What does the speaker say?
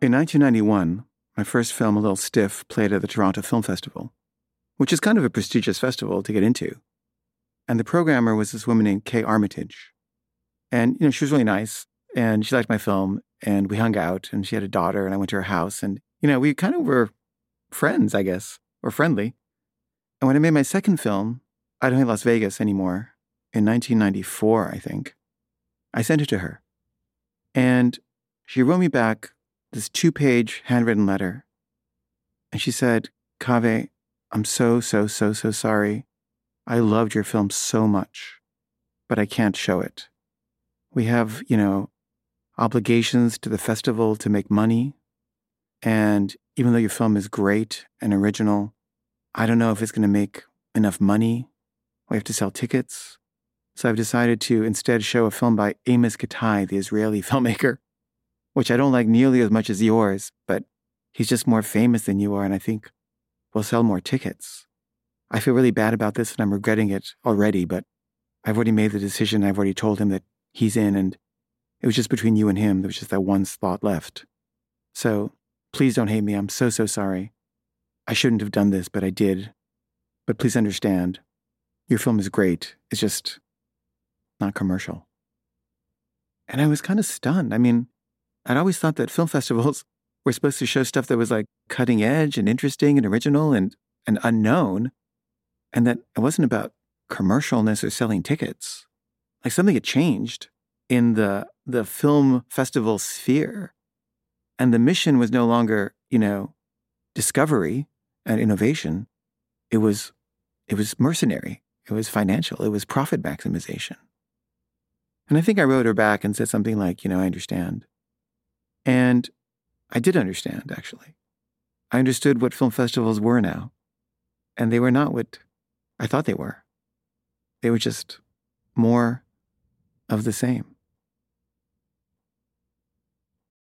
In 1991, my first film, A Little Stiff, played at the Toronto Film Festival, which is kind of a prestigious festival to get into. And the programmer was this woman named Kay Armatage. And, you know, she was really nice and she liked my film and we hung out and she had a daughter and I went to her house and, you know, we kind of were friends, I guess, or friendly. And when I made my second film, I don't hate Las Vegas anymore, in 1994, I think, I sent it to her. And she wrote me back this two page handwritten letter. And she said, Caveh, I'm so, so, so, so sorry. I loved your film so much, but I can't show it. We have, you know, obligations to the festival to make money. And even though your film is great and original, I don't know if it's going to make enough money. We have to sell tickets. So I've decided to instead show a film by Amos Gitai, the Israeli filmmaker, which I don't like nearly as much as yours, but he's just more famous than you are, and I think we'll sell more tickets. I feel really bad about this and I'm regretting it already, but I've already made the decision. I've already told him that he's in, and it was just between you and him. There was just that one spot left. So please don't hate me. I'm so, so sorry. I shouldn't have done this, but I did. But please understand, your film is great. It's just not commercial. And I was kind of stunned. I mean, I'd always thought that film festivals were supposed to show stuff that was like cutting edge and interesting and original and, and unknown, and that it wasn't about commercialness or selling tickets. Like something had changed in the the film festival sphere. And the mission was no longer, you know, discovery and innovation. It was it was mercenary. It was financial. It was profit maximization. And I think I wrote her back and said something like, you know, I understand. And I did understand, actually. I understood what film festivals were now. And they were not what I thought they were. They were just more of the same.